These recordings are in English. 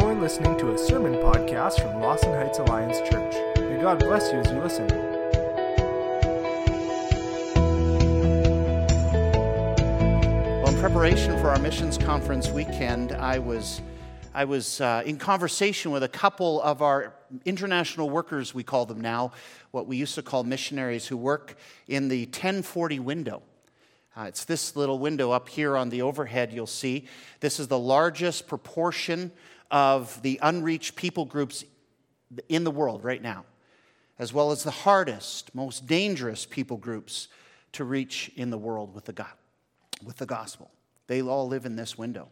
and listening to a sermon podcast from Lawson Heights Alliance Church. May God bless you as you listen. Well, in preparation for our missions conference weekend, I was, I was uh, in conversation with a couple of our international workers, we call them now, what we used to call missionaries, who work in the 1040 window. Uh, it's this little window up here on the overhead, you'll see. This is the largest proportion of the unreached people groups in the world right now, as well as the hardest, most dangerous people groups to reach in the world with the, God, with the gospel. They all live in this window.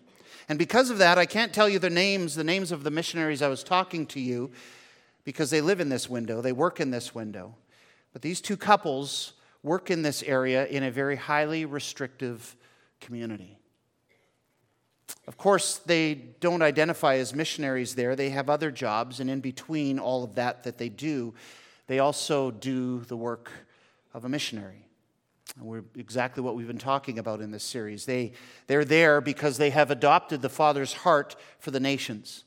And because of that, I can't tell you the names, the names of the missionaries I was talking to you, because they live in this window, they work in this window. But these two couples work in this area in a very highly restrictive community. Of course, they don't identify as missionaries there. They have other jobs, and in between all of that that they do, they also do the work of a missionary. And we're exactly what we've been talking about in this series. They, they're there because they have adopted the Father's heart for the nations.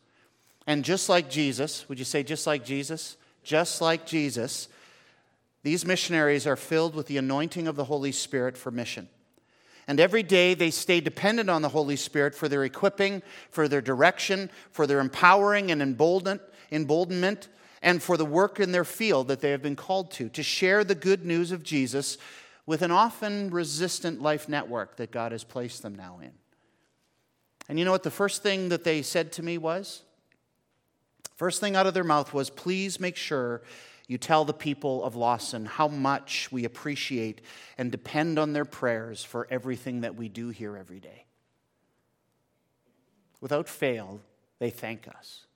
And just like Jesus, would you say just like Jesus? Just like Jesus, these missionaries are filled with the anointing of the Holy Spirit for mission. And every day they stay dependent on the Holy Spirit for their equipping, for their direction, for their empowering and emboldenment, and for the work in their field that they have been called to, to share the good news of Jesus with an often resistant life network that God has placed them now in. And you know what the first thing that they said to me was? First thing out of their mouth was, please make sure you tell the people of Lawson how much we appreciate and depend on their prayers for everything that we do here every day. Without fail, they thank us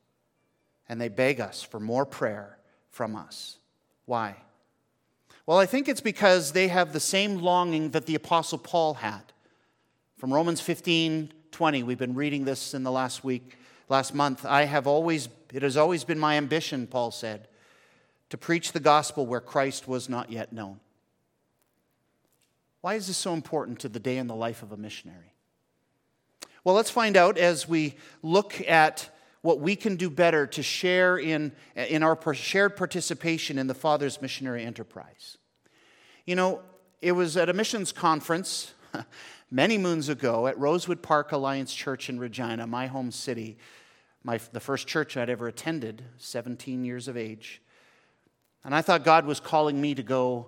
and they beg us for more prayer from us. Why? Well, I think it's because they have the same longing that the Apostle Paul had. From Romans 15 20, we've been reading this in the last week, last month. I have always, it has always been my ambition, Paul said to preach the gospel where Christ was not yet known. Why is this so important to the day in the life of a missionary? Well, let's find out as we look at what we can do better to share in, in our shared participation in the Father's missionary enterprise. You know, it was at a missions conference many moons ago at Rosewood Park Alliance Church in Regina, my home city, my, the first church I'd ever attended, 17 years of age. And I thought God was calling me to go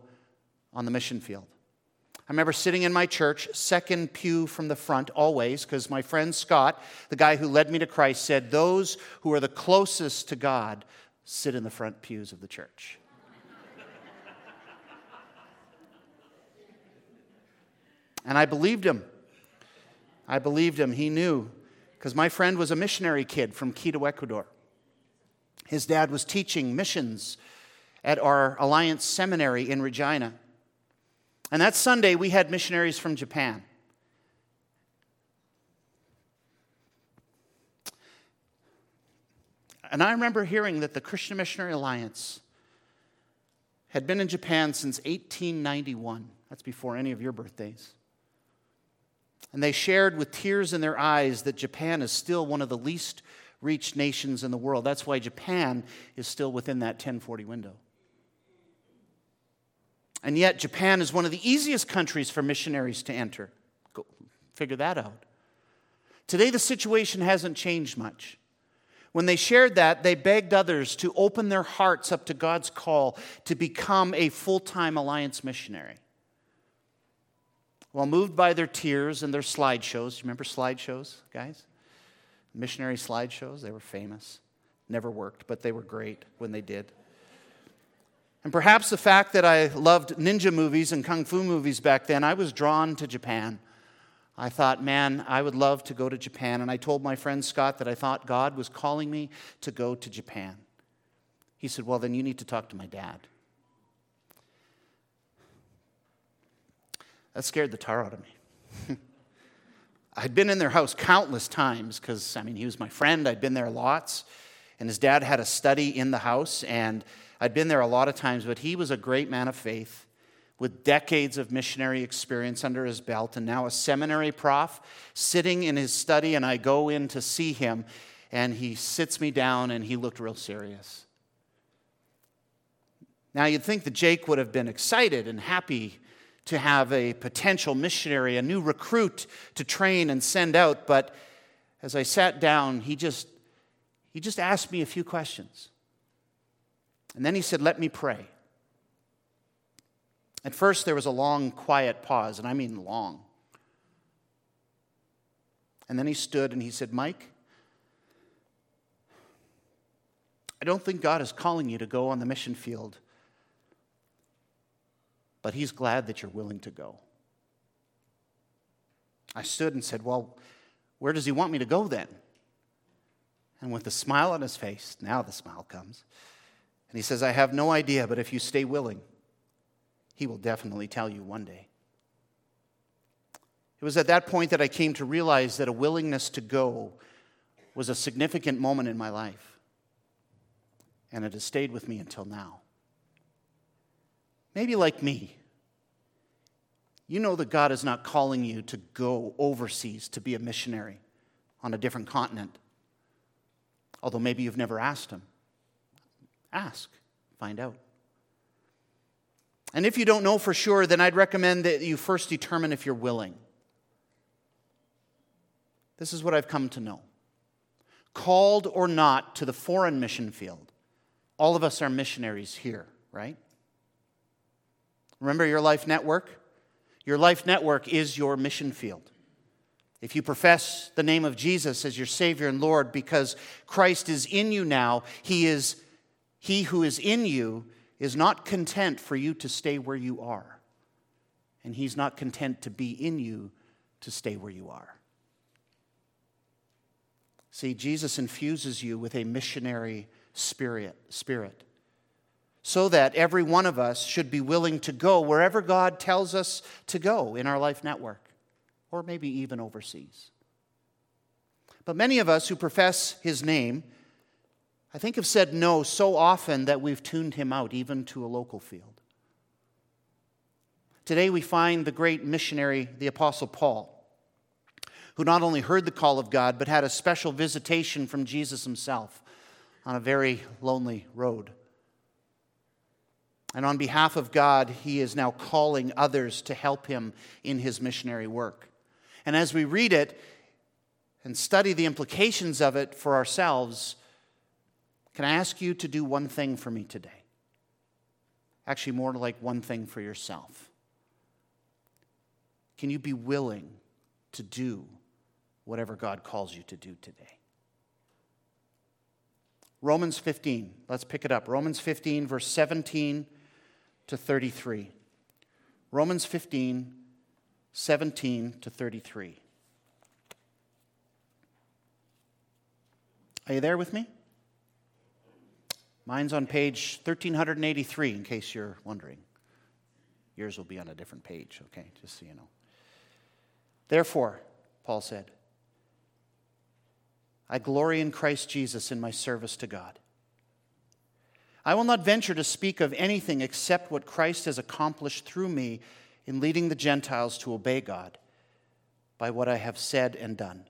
on the mission field. I remember sitting in my church, second pew from the front, always, because my friend Scott, the guy who led me to Christ, said, Those who are the closest to God sit in the front pews of the church. and I believed him. I believed him. He knew, because my friend was a missionary kid from Quito, Ecuador. His dad was teaching missions at our Alliance Seminary in Regina. And that Sunday, we had missionaries from Japan. And I remember hearing that the Christian Missionary Alliance had been in Japan since 1891. That's before any of your birthdays. And they shared with tears in their eyes that Japan is still one of the least reached nations in the world. That's why Japan is still within that 1040 window. And yet, Japan is one of the easiest countries for missionaries to enter. Go figure that out. Today, the situation hasn't changed much. When they shared that, they begged others to open their hearts up to God's call to become a full time alliance missionary. While moved by their tears and their slideshows, you remember slideshows, guys? Missionary slideshows, they were famous. Never worked, but they were great when they did. And perhaps the fact that I loved ninja movies and kung fu movies back then, I was drawn to Japan. I thought, man, I would love to go to Japan. And I told my friend Scott that I thought God was calling me to go to Japan. He said, Well, then you need to talk to my dad. That scared the tar out of me. I'd been in their house countless times because, I mean, he was my friend. I'd been there lots. And his dad had a study in the house. And I'd been there a lot of times, but he was a great man of faith with decades of missionary experience under his belt and now a seminary prof sitting in his study and I go in to see him and he sits me down and he looked real serious. Now, you'd think that Jake would have been excited and happy to have a potential missionary, a new recruit to train and send out, but as I sat down, he just, he just asked me a few questions. And then he said, Let me pray. At first, there was a long, quiet pause, and I mean long. And then he stood and he said, Mike, I don't think God is calling you to go on the mission field but he's glad that you're willing to go. I stood and said, Well, where does he want me to go then? And with a smile on his face, now the smile comes, and he says, I have no idea, but if you stay willing, he will definitely tell you one day. It was at that point that I came to realize that a willingness to go was a significant moment in my life, and it has stayed with me until now. Maybe like me, you know that God is not calling you to go overseas to be a missionary on a different continent. Although maybe you've never asked Him. Ask, find out. And if you don't know for sure, then I'd recommend that you first determine if you're willing. This is what I've come to know. Called or not to the foreign mission field, all of us are missionaries here, right? Remember your life network? Your life network is your mission field. If you profess the name of Jesus as your Savior and Lord because Christ is in you now, He is He who is in you is not content for you to stay where you are. And He's not content to be in you to stay where you are. See, Jesus infuses you with a missionary spirit, spirit so that every one of us should be willing to go wherever God tells us to go in our life network, or maybe even overseas. But many of us who profess his name, I think, have said no so often that we've tuned him out, even to a local field. Today we find the great missionary, the Apostle Paul, who not only heard the call of God, but had a special visitation from Jesus himself on a very lonely road. And on behalf of God, he is now calling others to help him in his missionary work. And as we read it and study the implications of it for ourselves, can I ask you to do one thing for me today? Actually, more like one thing for yourself. Can you be willing to do whatever God calls you to do today? Romans 15, let's pick it up. Romans 15, verse 17 to 33. Romans 15, 17 to 33. Are you there with me? Mine's on page 1383, in case you're wondering. Yours will be on a different page, okay, just so you know. Therefore, Paul said, I glory in Christ Jesus in my service to God. I will not venture to speak of anything except what Christ has accomplished through me in leading the Gentiles to obey God by what I have said and done,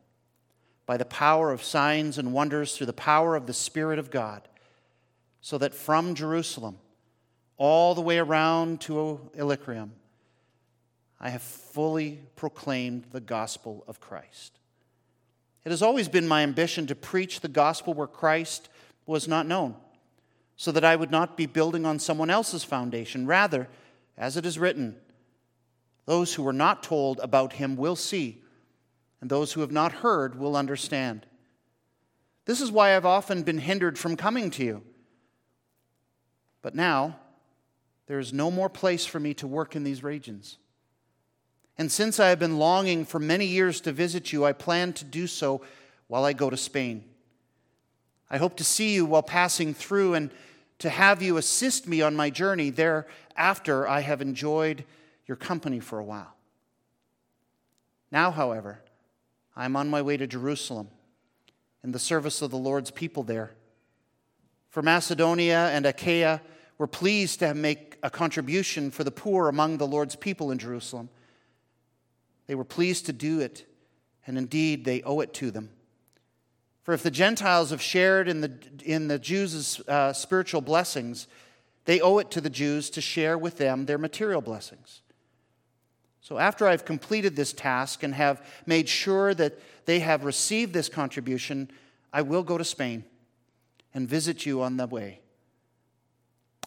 by the power of signs and wonders through the power of the Spirit of God, so that from Jerusalem all the way around to Illyricum, I have fully proclaimed the gospel of Christ. It has always been my ambition to preach the gospel where Christ was not known so that I would not be building on someone else's foundation. Rather, as it is written, those who were not told about him will see, and those who have not heard will understand. This is why I've often been hindered from coming to you. But now, there is no more place for me to work in these regions. And since I have been longing for many years to visit you, I plan to do so while I go to Spain. I hope to see you while passing through and to have you assist me on my journey thereafter I have enjoyed your company for a while. Now, however, I am on my way to Jerusalem in the service of the Lord's people there. For Macedonia and Achaia were pleased to make a contribution for the poor among the Lord's people in Jerusalem. They were pleased to do it, and indeed they owe it to them. For if the Gentiles have shared in the, in the Jews' uh, spiritual blessings, they owe it to the Jews to share with them their material blessings. So, after I've completed this task and have made sure that they have received this contribution, I will go to Spain and visit you on the way.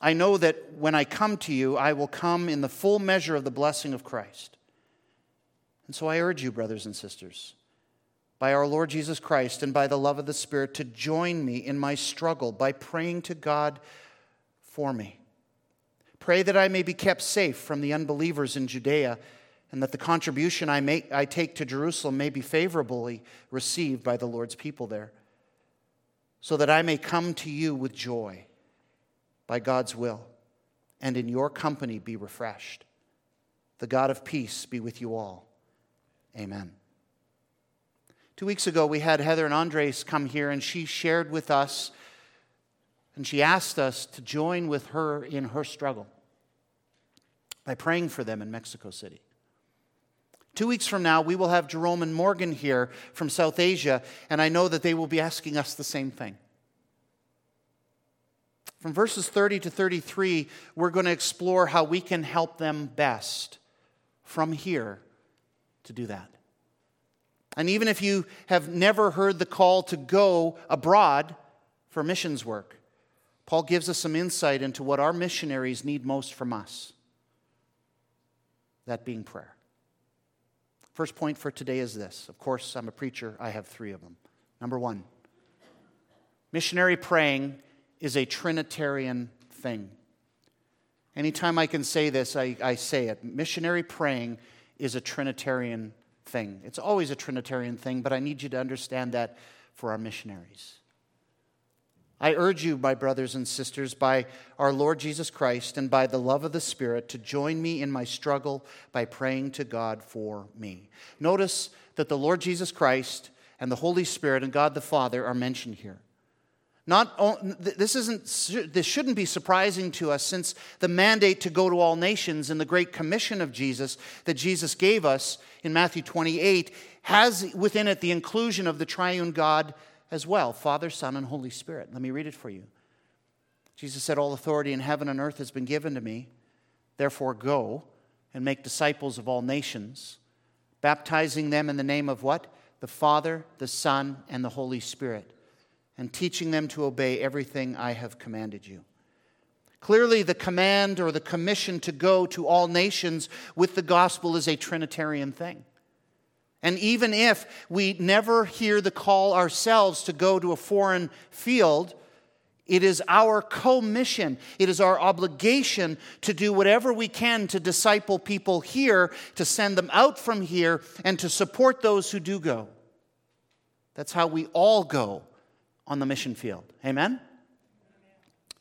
I know that when I come to you, I will come in the full measure of the blessing of Christ. And so I urge you, brothers and sisters, by our Lord Jesus Christ and by the love of the Spirit, to join me in my struggle by praying to God for me. Pray that I may be kept safe from the unbelievers in Judea and that the contribution I, make, I take to Jerusalem may be favorably received by the Lord's people there, so that I may come to you with joy by God's will, and in your company be refreshed. The God of peace be with you all. Amen. Two weeks ago, we had Heather and Andres come here, and she shared with us, and she asked us to join with her in her struggle by praying for them in Mexico City. Two weeks from now, we will have Jerome and Morgan here from South Asia, and I know that they will be asking us the same thing. From verses 30 to 33, we're going to explore how we can help them best from here to do that. And even if you have never heard the call to go abroad for missions work, Paul gives us some insight into what our missionaries need most from us that being prayer. First point for today is this. Of course, I'm a preacher, I have three of them. Number one, missionary praying is a Trinitarian thing. Anytime I can say this, I, I say it. Missionary praying is a Trinitarian thing. It's always a Trinitarian thing, but I need you to understand that for our missionaries. I urge you, my brothers and sisters, by our Lord Jesus Christ and by the love of the Spirit, to join me in my struggle by praying to God for me. Notice that the Lord Jesus Christ and the Holy Spirit and God the Father are mentioned here. Not, this, isn't, this shouldn't be surprising to us since the mandate to go to all nations in the Great Commission of Jesus that Jesus gave us in Matthew 28 has within it the inclusion of the triune God as well Father, Son, and Holy Spirit. Let me read it for you. Jesus said, All authority in heaven and earth has been given to me. Therefore, go and make disciples of all nations, baptizing them in the name of what? The Father, the Son, and the Holy Spirit, and teaching them to obey everything I have commanded you. Clearly, the command or the commission to go to all nations with the gospel is a Trinitarian thing. And even if we never hear the call ourselves to go to a foreign field, it is our commission. It is our obligation to do whatever we can to disciple people here, to send them out from here, and to support those who do go. That's how we all go on the mission field. Amen?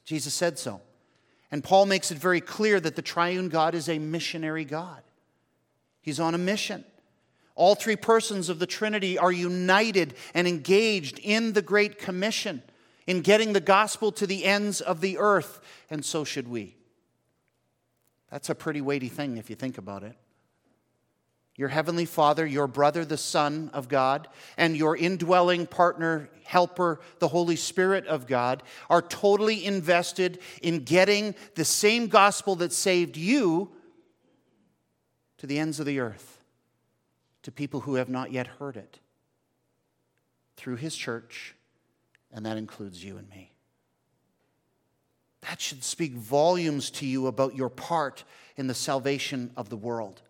Jesus said so. And Paul makes it very clear that the triune God is a missionary God. He's on a mission. All three persons of the Trinity are united and engaged in the Great Commission, in getting the gospel to the ends of the earth, and so should we. That's a pretty weighty thing if you think about it. Your heavenly Father, your brother, the Son of God, and your indwelling partner, helper, the Holy Spirit of God, are totally invested in getting the same gospel that saved you to the ends of the earth to people who have not yet heard it through his church, and that includes you and me. That should speak volumes to you about your part in the salvation of the world.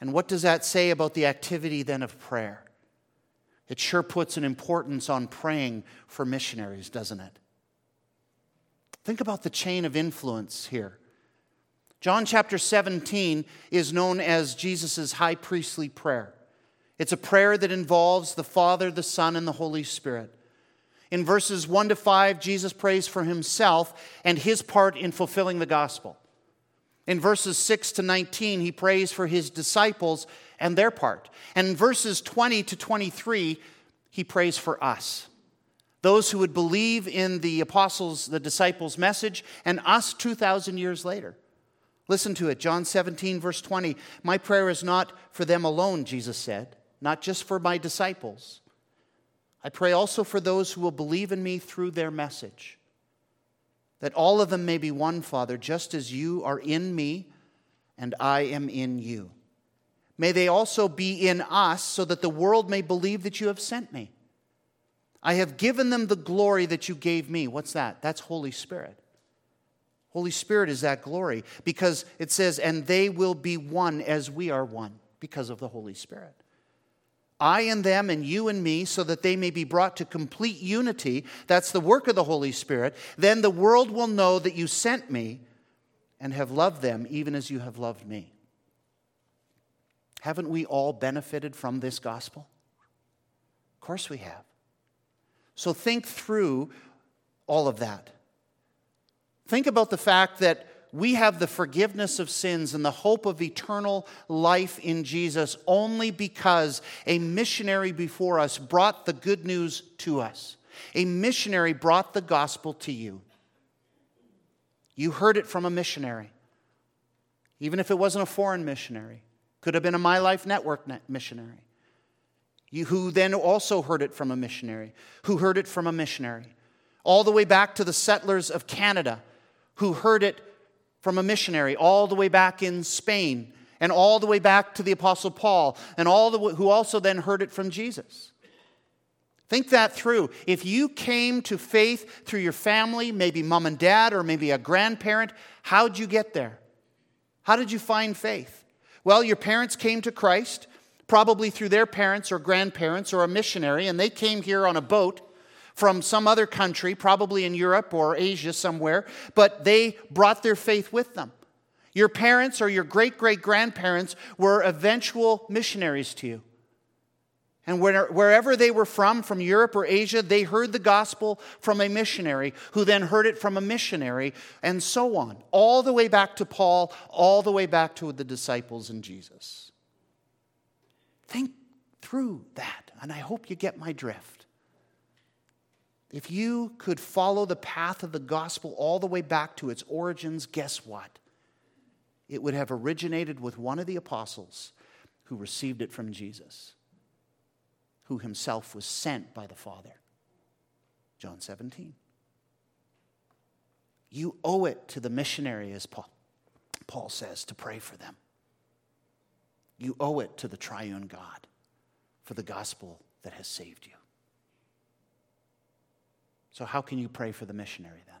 And what does that say about the activity then of prayer? It sure puts an importance on praying for missionaries, doesn't it? Think about the chain of influence here. John chapter 17 is known as Jesus' high priestly prayer. It's a prayer that involves the Father, the Son, and the Holy Spirit. In verses 1 to 5, Jesus prays for himself and his part in fulfilling the gospel. In verses 6 to 19, he prays for his disciples and their part. And in verses 20 to 23, he prays for us. Those who would believe in the apostles, the disciples' message, and us 2,000 years later. Listen to it. John 17, verse 20. My prayer is not for them alone, Jesus said, not just for my disciples. I pray also for those who will believe in me through their message, that all of them may be one, Father, just as you are in me and I am in you. May they also be in us, so that the world may believe that you have sent me. I have given them the glory that you gave me. What's that? That's Holy Spirit. Holy Spirit is that glory because it says, and they will be one as we are one because of the Holy Spirit. I and them, and you and me, so that they may be brought to complete unity. That's the work of the Holy Spirit. Then the world will know that you sent me and have loved them even as you have loved me. Haven't we all benefited from this gospel? Of course we have. So think through all of that. Think about the fact that we have the forgiveness of sins and the hope of eternal life in Jesus only because a missionary before us brought the good news to us. A missionary brought the gospel to you. You heard it from a missionary, even if it wasn't a foreign missionary. Could have been a My Life Network missionary. You, who then also heard it from a missionary, who heard it from a missionary, all the way back to the settlers of Canada, who heard it from a missionary, all the way back in Spain, and all the way back to the Apostle Paul, and all the who also then heard it from Jesus. Think that through. If you came to faith through your family, maybe mom and dad, or maybe a grandparent, how'd you get there? How did you find faith? Well, your parents came to Christ, probably through their parents or grandparents or a missionary, and they came here on a boat from some other country, probably in Europe or Asia somewhere, but they brought their faith with them. Your parents or your great great grandparents were eventual missionaries to you. And wherever they were from, from Europe or Asia, they heard the gospel from a missionary who then heard it from a missionary, and so on. All the way back to Paul, all the way back to the disciples and Jesus. Think through that, and I hope you get my drift. If you could follow the path of the gospel all the way back to its origins, guess what? It would have originated with one of the apostles who received it from Jesus who himself was sent by the Father. John 17. You owe it to the missionary, as Paul, Paul says, to pray for them. You owe it to the triune God for the gospel that has saved you. So, how can you pray for the missionary then?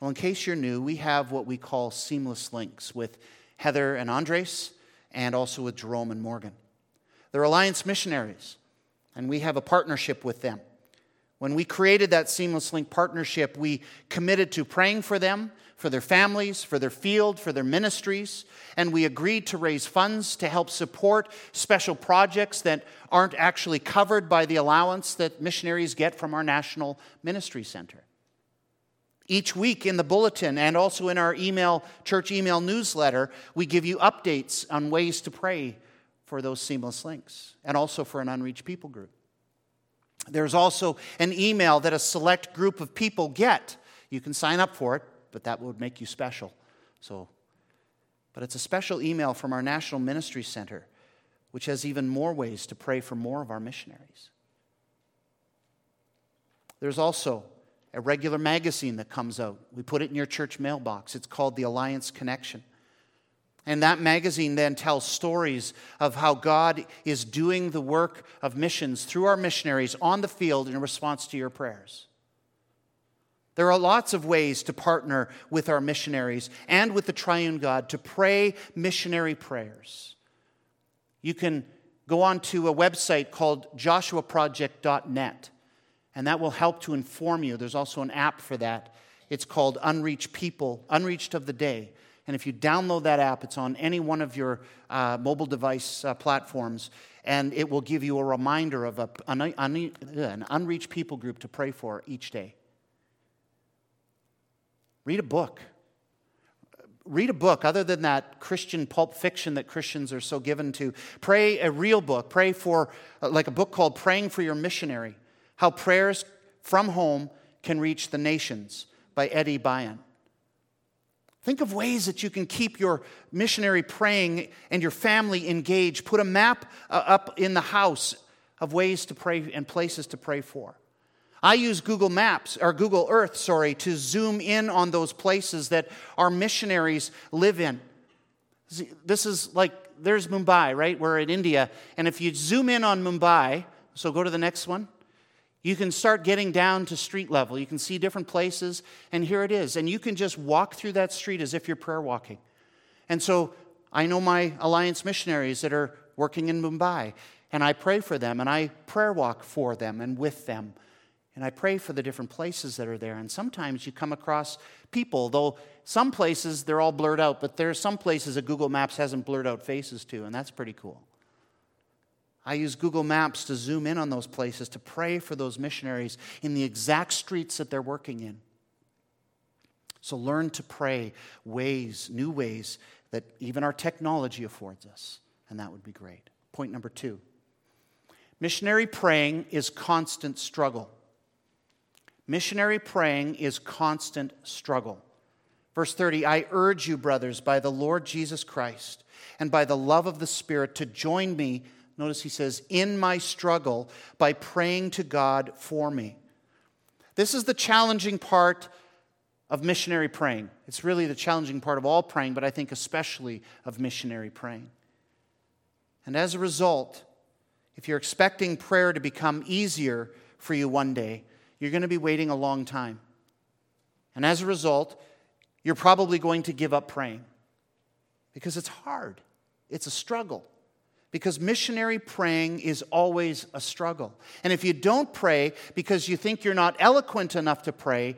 Well, in case you're new, we have what we call seamless links with Heather and Andres, and also with Jerome and Morgan. They're Alliance missionaries, and we have a partnership with them. When we created that Seamless Link partnership, we committed to praying for them, for their families, for their field, for their ministries, and we agreed to raise funds to help support special projects that aren't actually covered by the allowance that missionaries get from our National Ministry Center. Each week in the bulletin and also in our email, church email newsletter, we give you updates on ways to pray for those seamless links and also for an unreached people group. There's also an email that a select group of people get. You can sign up for it, but that would make you special. So, but it's a special email from our National Ministry Center, which has even more ways to pray for more of our missionaries. There's also a regular magazine that comes out. We put it in your church mailbox. It's called The Alliance Connection. And that magazine then tells stories of how God is doing the work of missions through our missionaries on the field in response to your prayers. There are lots of ways to partner with our missionaries and with the triune God to pray missionary prayers. You can go on to a website called joshuaproject.net, and that will help to inform you. There's also an app for that. It's called Unreached People, Unreached of the Day. And if you download that app, it's on any one of your uh, mobile device uh, platforms, and it will give you a reminder of a, an, an unreached people group to pray for each day. Read a book. Read a book other than that Christian pulp fiction that Christians are so given to. Pray a real book. Pray for, uh, like a book called Praying for Your Missionary How Prayers from Home Can Reach the Nations by Eddie Byun. Think of ways that you can keep your missionary praying and your family engaged. Put a map uh, up in the house of ways to pray and places to pray for. I use Google Maps or Google Earth, sorry, to zoom in on those places that our missionaries live in. This is like there's Mumbai, right? We're in India, and if you zoom in on Mumbai, so go to the next one. You can start getting down to street level. You can see different places, and here it is. And you can just walk through that street as if you're prayer walking. And so I know my alliance missionaries that are working in Mumbai, and I pray for them, and I prayer walk for them and with them. And I pray for the different places that are there. And sometimes you come across people, though some places they're all blurred out, but there are some places that Google Maps hasn't blurred out faces to, and that's pretty cool. I use Google Maps to zoom in on those places, to pray for those missionaries in the exact streets that they're working in. So learn to pray ways, new ways that even our technology affords us, and that would be great. Point number two missionary praying is constant struggle. Missionary praying is constant struggle. Verse 30 I urge you, brothers, by the Lord Jesus Christ and by the love of the Spirit, to join me Notice he says, in my struggle by praying to God for me. This is the challenging part of missionary praying. It's really the challenging part of all praying, but I think especially of missionary praying. And as a result, if you're expecting prayer to become easier for you one day, you're going to be waiting a long time. And as a result, you're probably going to give up praying because it's hard, it's a struggle because missionary praying is always a struggle. And if you don't pray because you think you're not eloquent enough to pray,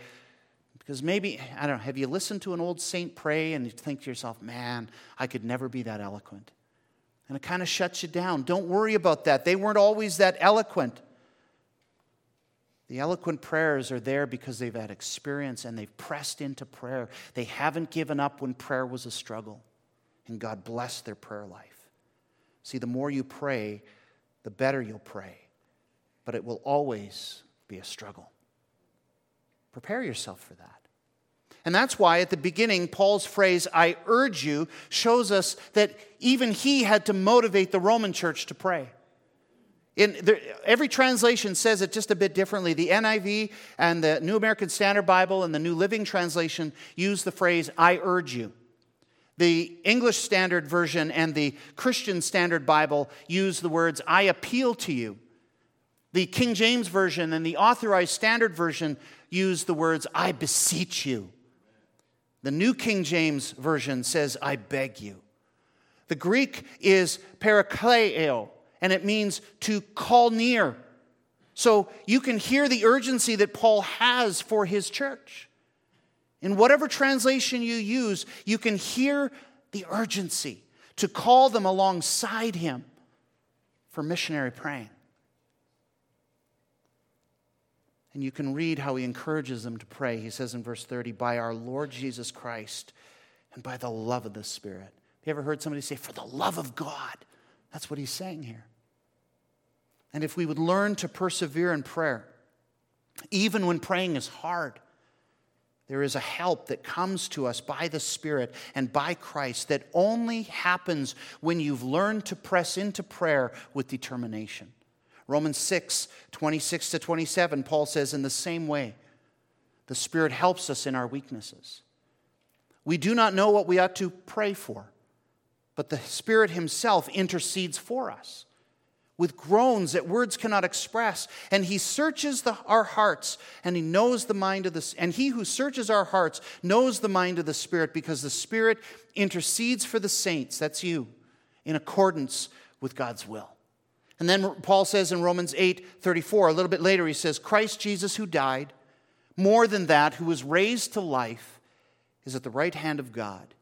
because maybe, I don't know, have you listened to an old saint pray and you think to yourself, man, I could never be that eloquent? And it kind of shuts you down. Don't worry about that. They weren't always that eloquent. The eloquent prayers are there because they've had experience and they've pressed into prayer. They haven't given up when prayer was a struggle. And God blessed their prayer life. See, the more you pray, the better you'll pray. But it will always be a struggle. Prepare yourself for that. And that's why at the beginning, Paul's phrase, I urge you, shows us that even he had to motivate the Roman church to pray. The, every translation says it just a bit differently. The NIV and the New American Standard Bible and the New Living Translation use the phrase, I urge you. The English Standard Version and the Christian Standard Bible use the words, I appeal to you. The King James Version and the Authorized Standard Version use the words, I beseech you. The New King James Version says, I beg you. The Greek is parakaleo, and it means to call near. So you can hear the urgency that Paul has for his church. In whatever translation you use, you can hear the urgency to call them alongside him for missionary praying. And you can read how he encourages them to pray. He says in verse 30, by our Lord Jesus Christ and by the love of the Spirit. Have you ever heard somebody say, for the love of God? That's what he's saying here. And if we would learn to persevere in prayer, even when praying is hard, there is a help that comes to us by the Spirit and by Christ that only happens when you've learned to press into prayer with determination. Romans 6, 26 to 27, Paul says, in the same way, the Spirit helps us in our weaknesses. We do not know what we ought to pray for, but the Spirit Himself intercedes for us with groans that words cannot express. And he searches the, our hearts, and he knows the mind of the and he who searches our hearts knows the mind of the Spirit, because the Spirit intercedes for the saints, that's you, in accordance with God's will. And then Paul says in Romans 8 34, a little bit later, he says, Christ Jesus, who died, more than that, who was raised to life, is at the right hand of God.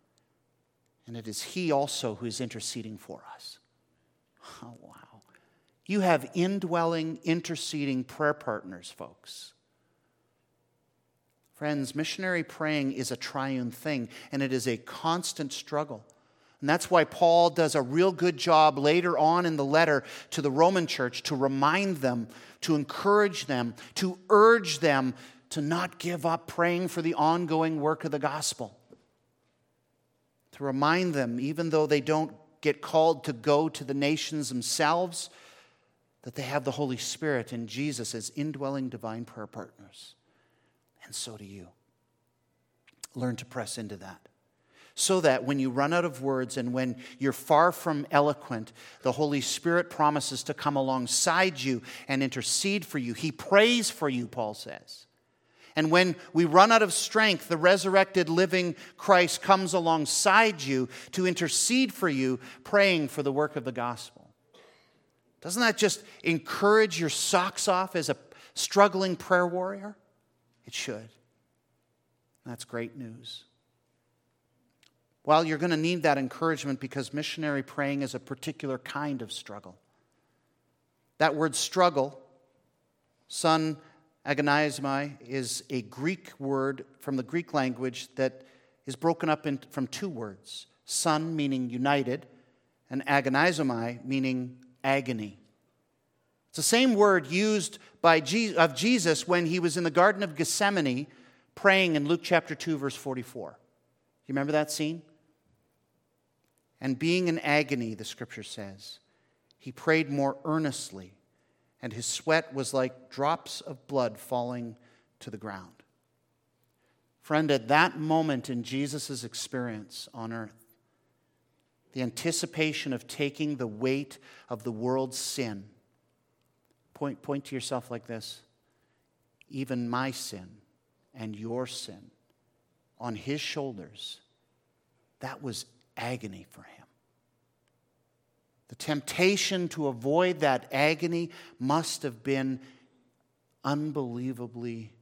And it is he also who is interceding for us. Oh, wow. You have indwelling, interceding prayer partners, folks. Friends, missionary praying is a triune thing, and it is a constant struggle. And that's why Paul does a real good job later on in the letter to the Roman church to remind them, to encourage them, to urge them to not give up praying for the ongoing work of the gospel. To remind them, even though they don't get called to go to the nations themselves, that they have the Holy Spirit and Jesus as indwelling divine prayer partners. And so do you. Learn to press into that. So that when you run out of words and when you're far from eloquent, the Holy Spirit promises to come alongside you and intercede for you. He prays for you, Paul says. And when we run out of strength, the resurrected, living Christ comes alongside you to intercede for you, praying for the work of the gospel. Doesn't that just encourage your socks off as a struggling prayer warrior? It should. That's great news. Well, you're going to need that encouragement because missionary praying is a particular kind of struggle. That word struggle, son agonizomai is a Greek word from the Greek language that is broken up in, from two words son, meaning united, and agonizomai, meaning agony. It's the same word used by Je- of Jesus when he was in the Garden of Gethsemane praying in Luke chapter 2, verse 44. You remember that scene? And being in agony, the scripture says, he prayed more earnestly and his sweat was like drops of blood falling to the ground. Friend, at that moment in Jesus' experience on earth, the anticipation of taking the weight of the world's sin, point, point to yourself like this even my sin and your sin on his shoulders, that was agony for him. The temptation to avoid that agony must have been unbelievably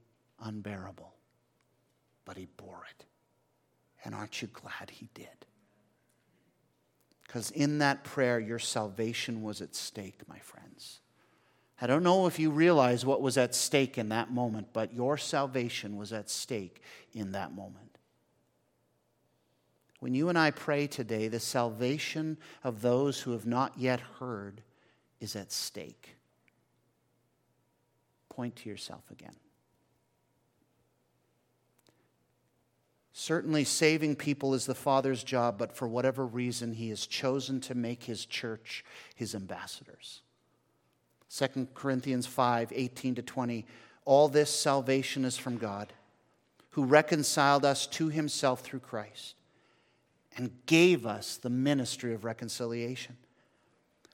unbearable. But he bore it. And aren't you glad he did? Because in that prayer, your salvation was at stake, my friends. I don't know if you realize what was at stake in that moment, but your salvation was at stake in that moment. When you and I pray today, the salvation of those who have not yet heard is at stake. Point to yourself again. Certainly, saving people is the Father's job, but for whatever reason, He has chosen to make His church His ambassadors. 2 Corinthians 5 18 to 20. All this salvation is from God, who reconciled us to Himself through Christ and gave us the ministry of reconciliation.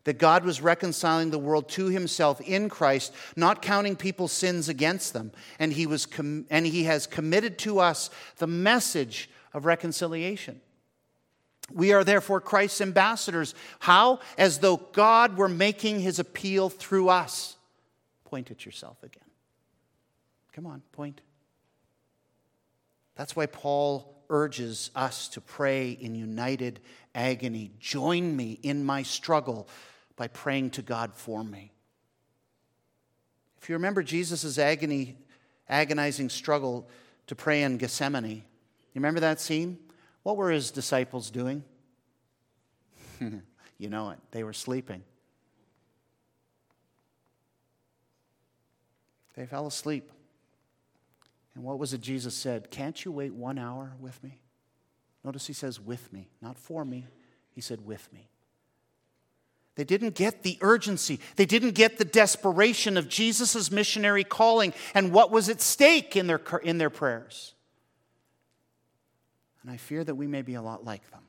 That God was reconciling the world to himself in Christ, not counting people's sins against them. And he, was com- and he has committed to us the message of reconciliation. We are therefore Christ's ambassadors. How? As though God were making his appeal through us. Point at yourself again. Come on, point. That's why Paul urges us to pray in united agony. Join me in my struggle by praying to God for me. If you remember Jesus' agony, agonizing struggle to pray in Gethsemane, you remember that scene? What were his disciples doing? you know it. They were sleeping. They fell asleep. And what was it Jesus said? Can't you wait one hour with me? Notice he says, with me, not for me. He said, with me. They didn't get the urgency. They didn't get the desperation of Jesus' missionary calling and what was at stake in their, in their prayers. And I fear that we may be a lot like them.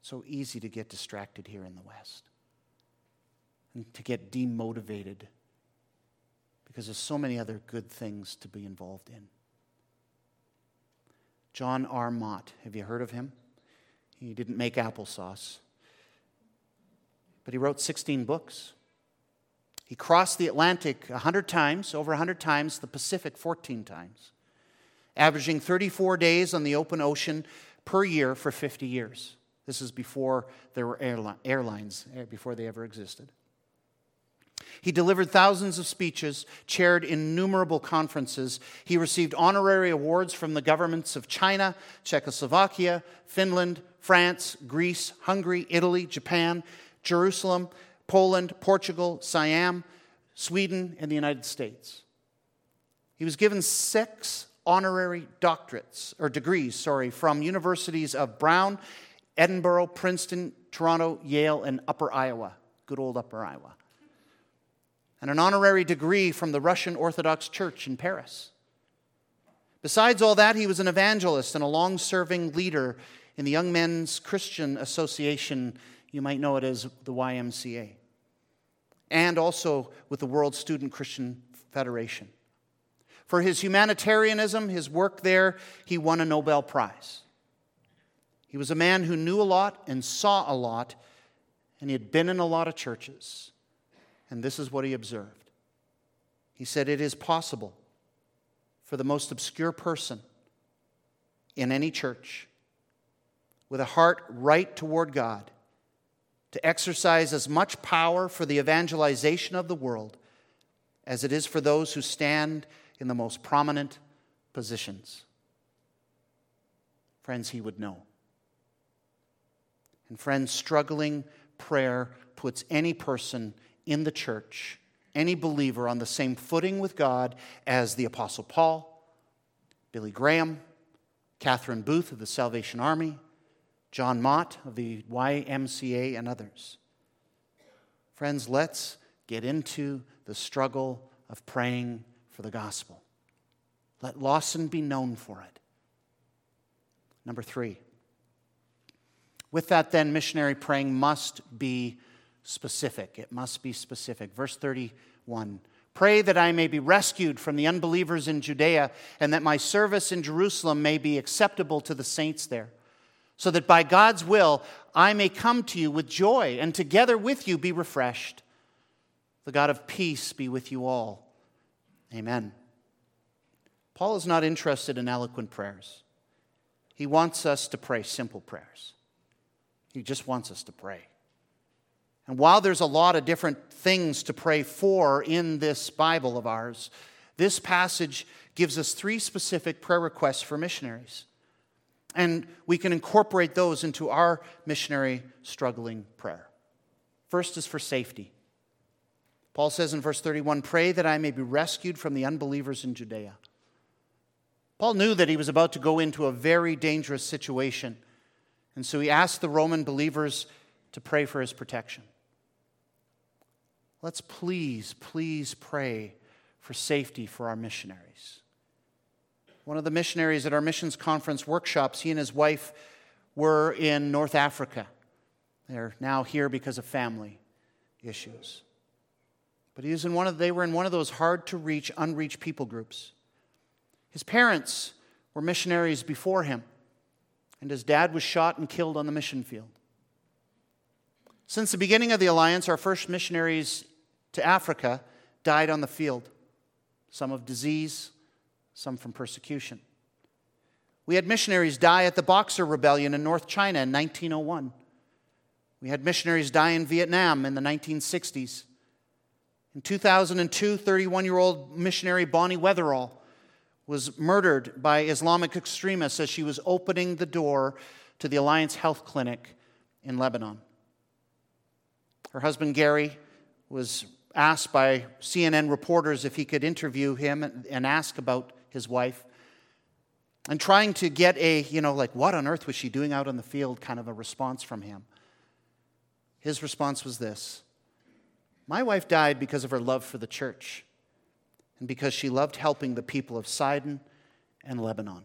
So easy to get distracted here in the West and to get demotivated because there's so many other good things to be involved in. John R. Mott, have you heard of him? He didn't make applesauce, but he wrote 16 books. He crossed the Atlantic 100 times, over 100 times, the Pacific 14 times, averaging 34 days on the open ocean per year for 50 years. This is before there were airlines, eh, before they ever existed. He delivered thousands of speeches, chaired innumerable conferences. He received honorary awards from the governments of China, Czechoslovakia, Finland, France, Greece, Hungary, Italy, Japan, Jerusalem, Poland, Portugal, Siam, Sweden, and the United States. He was given six honorary doctorates, or degrees, sorry, from universities of Brown, Edinburgh, Princeton, Toronto, Yale, and Upper Iowa good old Upper Iowa, and an honorary degree from the Russian Orthodox Church in Paris. Besides all that, he was an evangelist and a long serving leader in the Young Men's Christian Association. You might know it as the YMCA. And also with the World Student Christian Federation. For his humanitarianism, his work there, he won a Nobel Prize. He was a man who knew a lot and saw a lot, and he had been in a lot of churches. And this is what he observed. He said, It is possible for the most obscure person in any church with a heart right toward God to exercise as much power for the evangelization of the world as it is for those who stand in the most prominent positions. Friends, he would know. And friends, struggling prayer puts any person in the church any believer on the same footing with God as the Apostle Paul, Billy Graham, Catherine Booth of the Salvation Army, John Mott of the YMCA, and others. Friends, let's get into the struggle of praying for the gospel. Let Lawson be known for it. Number three. With that, then, missionary praying must be specific. It must be specific. Verse 31 Pray that I may be rescued from the unbelievers in Judea, and that my service in Jerusalem may be acceptable to the saints there, so that by God's will I may come to you with joy, and together with you be refreshed. The God of peace be with you all. Amen. Paul is not interested in eloquent prayers. He wants us to pray simple prayers. He just wants us to pray. And while there's a lot of different things to pray for in this Bible of ours, this passage gives us three specific prayer requests for missionaries. And we can incorporate those into our missionary struggling prayer. First is for safety. Paul says in verse 31 Pray that I may be rescued from the unbelievers in Judea. Paul knew that he was about to go into a very dangerous situation, and so he asked the Roman believers to pray for his protection. Let's please, please pray for safety for our missionaries. One of the missionaries at our missions conference workshops, he and his wife were in North Africa. They're now here because of family issues. But he was in one of, they were in one of those hard to reach, unreached people groups. His parents were missionaries before him, and his dad was shot and killed on the mission field. Since the beginning of the alliance, our first missionaries to Africa died on the field, some of disease, some from persecution. We had missionaries die at the Boxer Rebellion in North China in 1901. We had missionaries die in Vietnam in the 1960s. In 2002, 31 year old missionary Bonnie Witherall was murdered by Islamic extremists as she was opening the door to the Alliance Health Clinic in Lebanon. Her husband Gary was asked by CNN reporters if he could interview him and ask about his wife. And trying to get a, you know, like, what on earth was she doing out on the field kind of a response from him. His response was this My wife died because of her love for the church and because she loved helping the people of Sidon and Lebanon.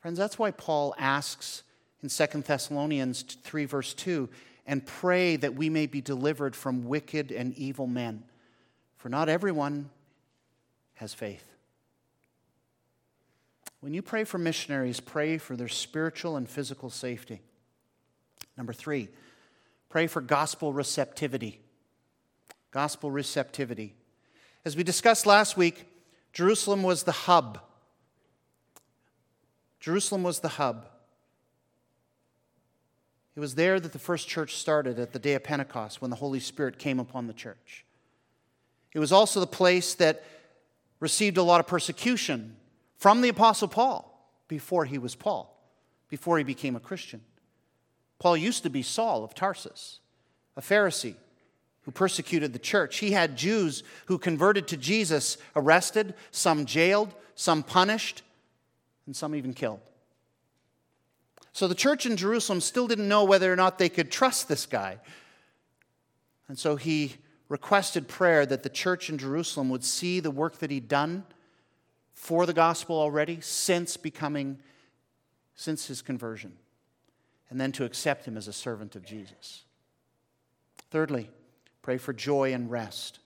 Friends, that's why Paul asks in 2 Thessalonians 3, verse 2 and pray that we may be delivered from wicked and evil men. For not everyone has faith. When you pray for missionaries, pray for their spiritual and physical safety. Number three, pray for gospel receptivity. Gospel receptivity. As we discussed last week, Jerusalem was the hub. Jerusalem was the hub. It was there that the first church started at the day of Pentecost when the Holy Spirit came upon the church. It was also the place that received a lot of persecution from the Apostle Paul before he was Paul, before he became a Christian. Paul used to be Saul of Tarsus, a Pharisee who persecuted the church. He had Jews who converted to Jesus arrested, some jailed, some punished, and some even killed. So the church in Jerusalem still didn't know whether or not they could trust this guy. And so he requested prayer that the church in Jerusalem would see the work that he'd done for the gospel already since becoming, since his conversion, and then to accept him as a servant of Jesus. Thirdly, pray for joy and rest.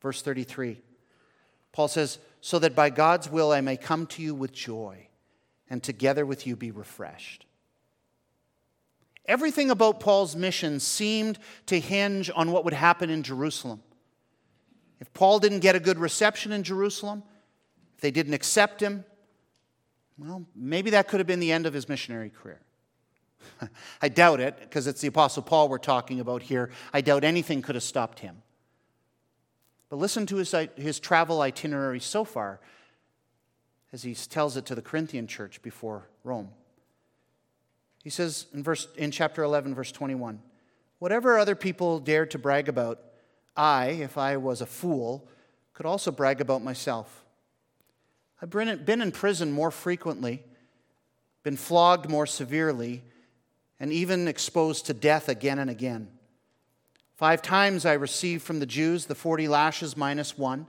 Verse 33, Paul says, So that by God's will I may come to you with joy, and together with you be refreshed. Everything about Paul's mission seemed to hinge on what would happen in Jerusalem. If Paul didn't get a good reception in Jerusalem, if they didn't accept him, well, maybe that could have been the end of his missionary career. I doubt it, because it's the Apostle Paul we're talking about here. I doubt anything could have stopped him. But listen to his, his travel itinerary so far as he tells it to the Corinthian church before Rome. He says in, verse, in chapter 11, verse 21 Whatever other people dared to brag about, I, if I was a fool, could also brag about myself. I've been in prison more frequently, been flogged more severely, and even exposed to death again and again. Five times I received from the Jews the 40 lashes minus one.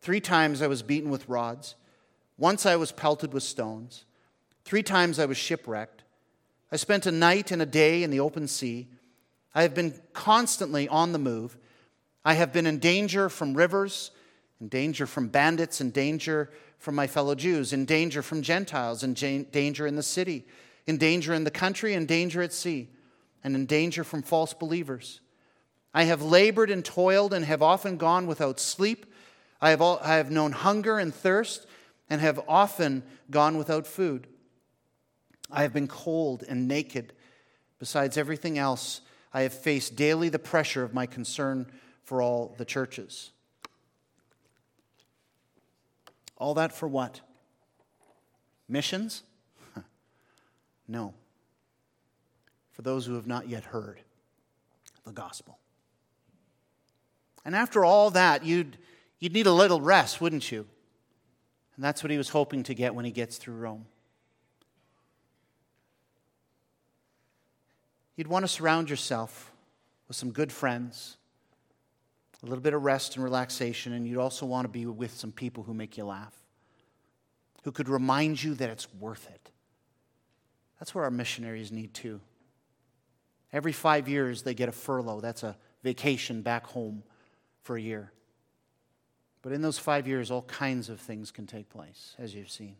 Three times I was beaten with rods. Once I was pelted with stones. Three times I was shipwrecked. I spent a night and a day in the open sea. I have been constantly on the move. I have been in danger from rivers, in danger from bandits, in danger from my fellow Jews, in danger from Gentiles, in danger in the city, in danger in the country, in danger at sea, and in danger from false believers. I have labored and toiled and have often gone without sleep. I have, all, I have known hunger and thirst and have often gone without food. I have been cold and naked. Besides everything else, I have faced daily the pressure of my concern for all the churches. All that for what? Missions? no. For those who have not yet heard the gospel. And after all that, you'd, you'd need a little rest, wouldn't you? And that's what he was hoping to get when he gets through Rome. You'd want to surround yourself with some good friends, a little bit of rest and relaxation, and you'd also want to be with some people who make you laugh, who could remind you that it's worth it. That's what our missionaries need too. Every five years, they get a furlough. That's a vacation back home for a year. But in those five years, all kinds of things can take place, as you've seen.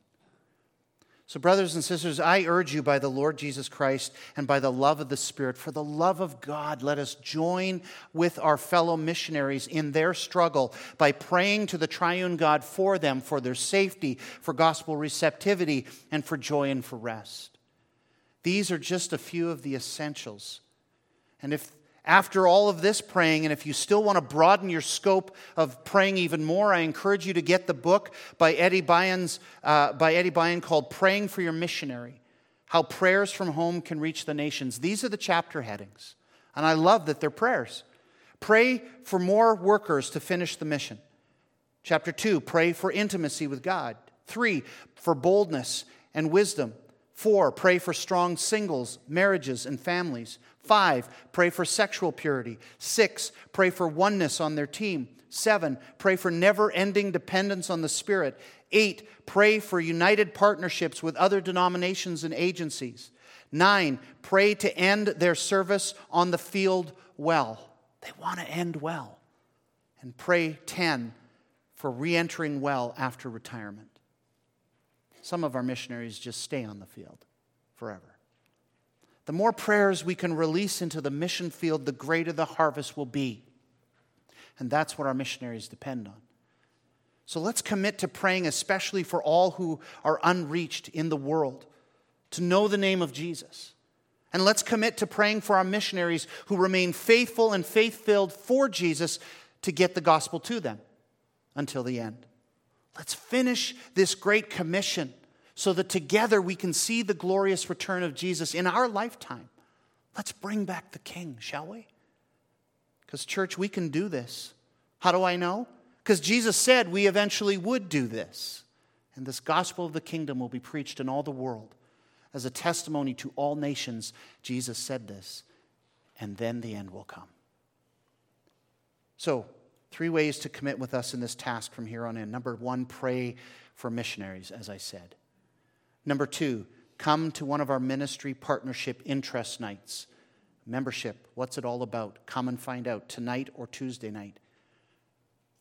So, brothers and sisters, I urge you by the Lord Jesus Christ and by the love of the Spirit, for the love of God, let us join with our fellow missionaries in their struggle by praying to the triune God for them, for their safety, for gospel receptivity, and for joy and for rest. These are just a few of the essentials. And if after all of this praying, and if you still want to broaden your scope of praying even more, I encourage you to get the book by Eddie Byun's, uh, by Eddie Byun called Praying for Your Missionary How Prayers from Home Can Reach the Nations. These are the chapter headings. And I love that they're prayers. Pray for more workers to finish the mission. Chapter 2, pray for intimacy with God. 3, for boldness and wisdom. Four, pray for strong singles, marriages, and families. Five, pray for sexual purity. Six, pray for oneness on their team. Seven, pray for never ending dependence on the Spirit. Eight, pray for united partnerships with other denominations and agencies. Nine, pray to end their service on the field well. They want to end well. And pray 10 for re entering well after retirement. Some of our missionaries just stay on the field forever. The more prayers we can release into the mission field, the greater the harvest will be. And that's what our missionaries depend on. So let's commit to praying, especially for all who are unreached in the world, to know the name of Jesus. And let's commit to praying for our missionaries who remain faithful and faith filled for Jesus to get the gospel to them until the end. Let's finish this great commission so that together we can see the glorious return of Jesus in our lifetime. Let's bring back the King, shall we? Because, church, we can do this. How do I know? Because Jesus said we eventually would do this. And this gospel of the kingdom will be preached in all the world as a testimony to all nations. Jesus said this, and then the end will come. So, three ways to commit with us in this task from here on in. Number one, pray for missionaries, as I said. Number two, come to one of our ministry partnership interest nights. Membership, what's it all about? Come and find out tonight or Tuesday night.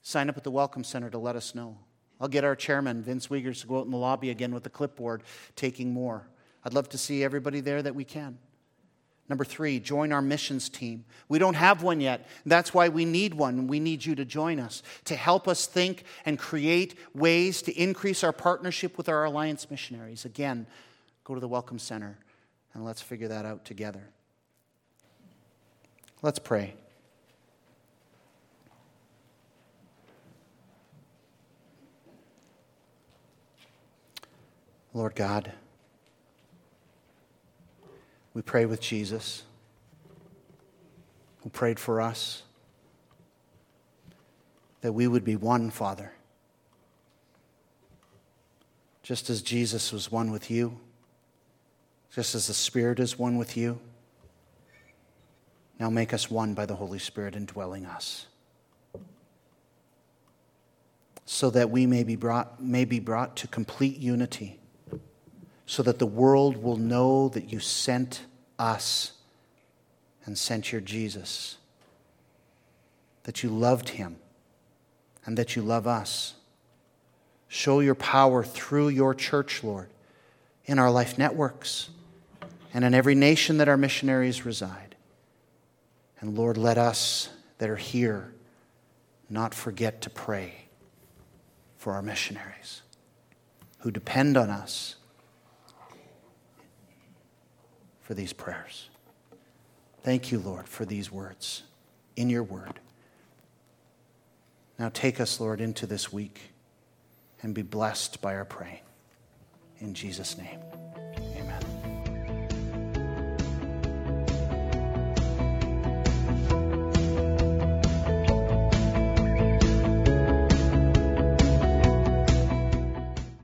Sign up at the Welcome Center to let us know. I'll get our chairman, Vince Wiegers, to go out in the lobby again with the clipboard, taking more. I'd love to see everybody there that we can. Number three, join our missions team. We don't have one yet. That's why we need one. We need you to join us to help us think and create ways to increase our partnership with our alliance missionaries. Again, go to the Welcome Center and let's figure that out together. Let's pray. Lord God, we pray with Jesus, who prayed for us, that we would be one, Father. Just as Jesus was one with you, just as the Spirit is one with you, now make us one by the Holy Spirit indwelling us. So that we may be brought, may be brought to complete unity so that the world will know that you sent us and sent your Jesus, that you loved him and that you love us. Show your power through your church, Lord, in our life networks and in every nation that our missionaries reside. And Lord, let us that are here not forget to pray for our missionaries who depend on us for these prayers. Thank you, Lord, for these words in your word. Now take us, Lord, into this week and be blessed by our praying. In Jesus' name.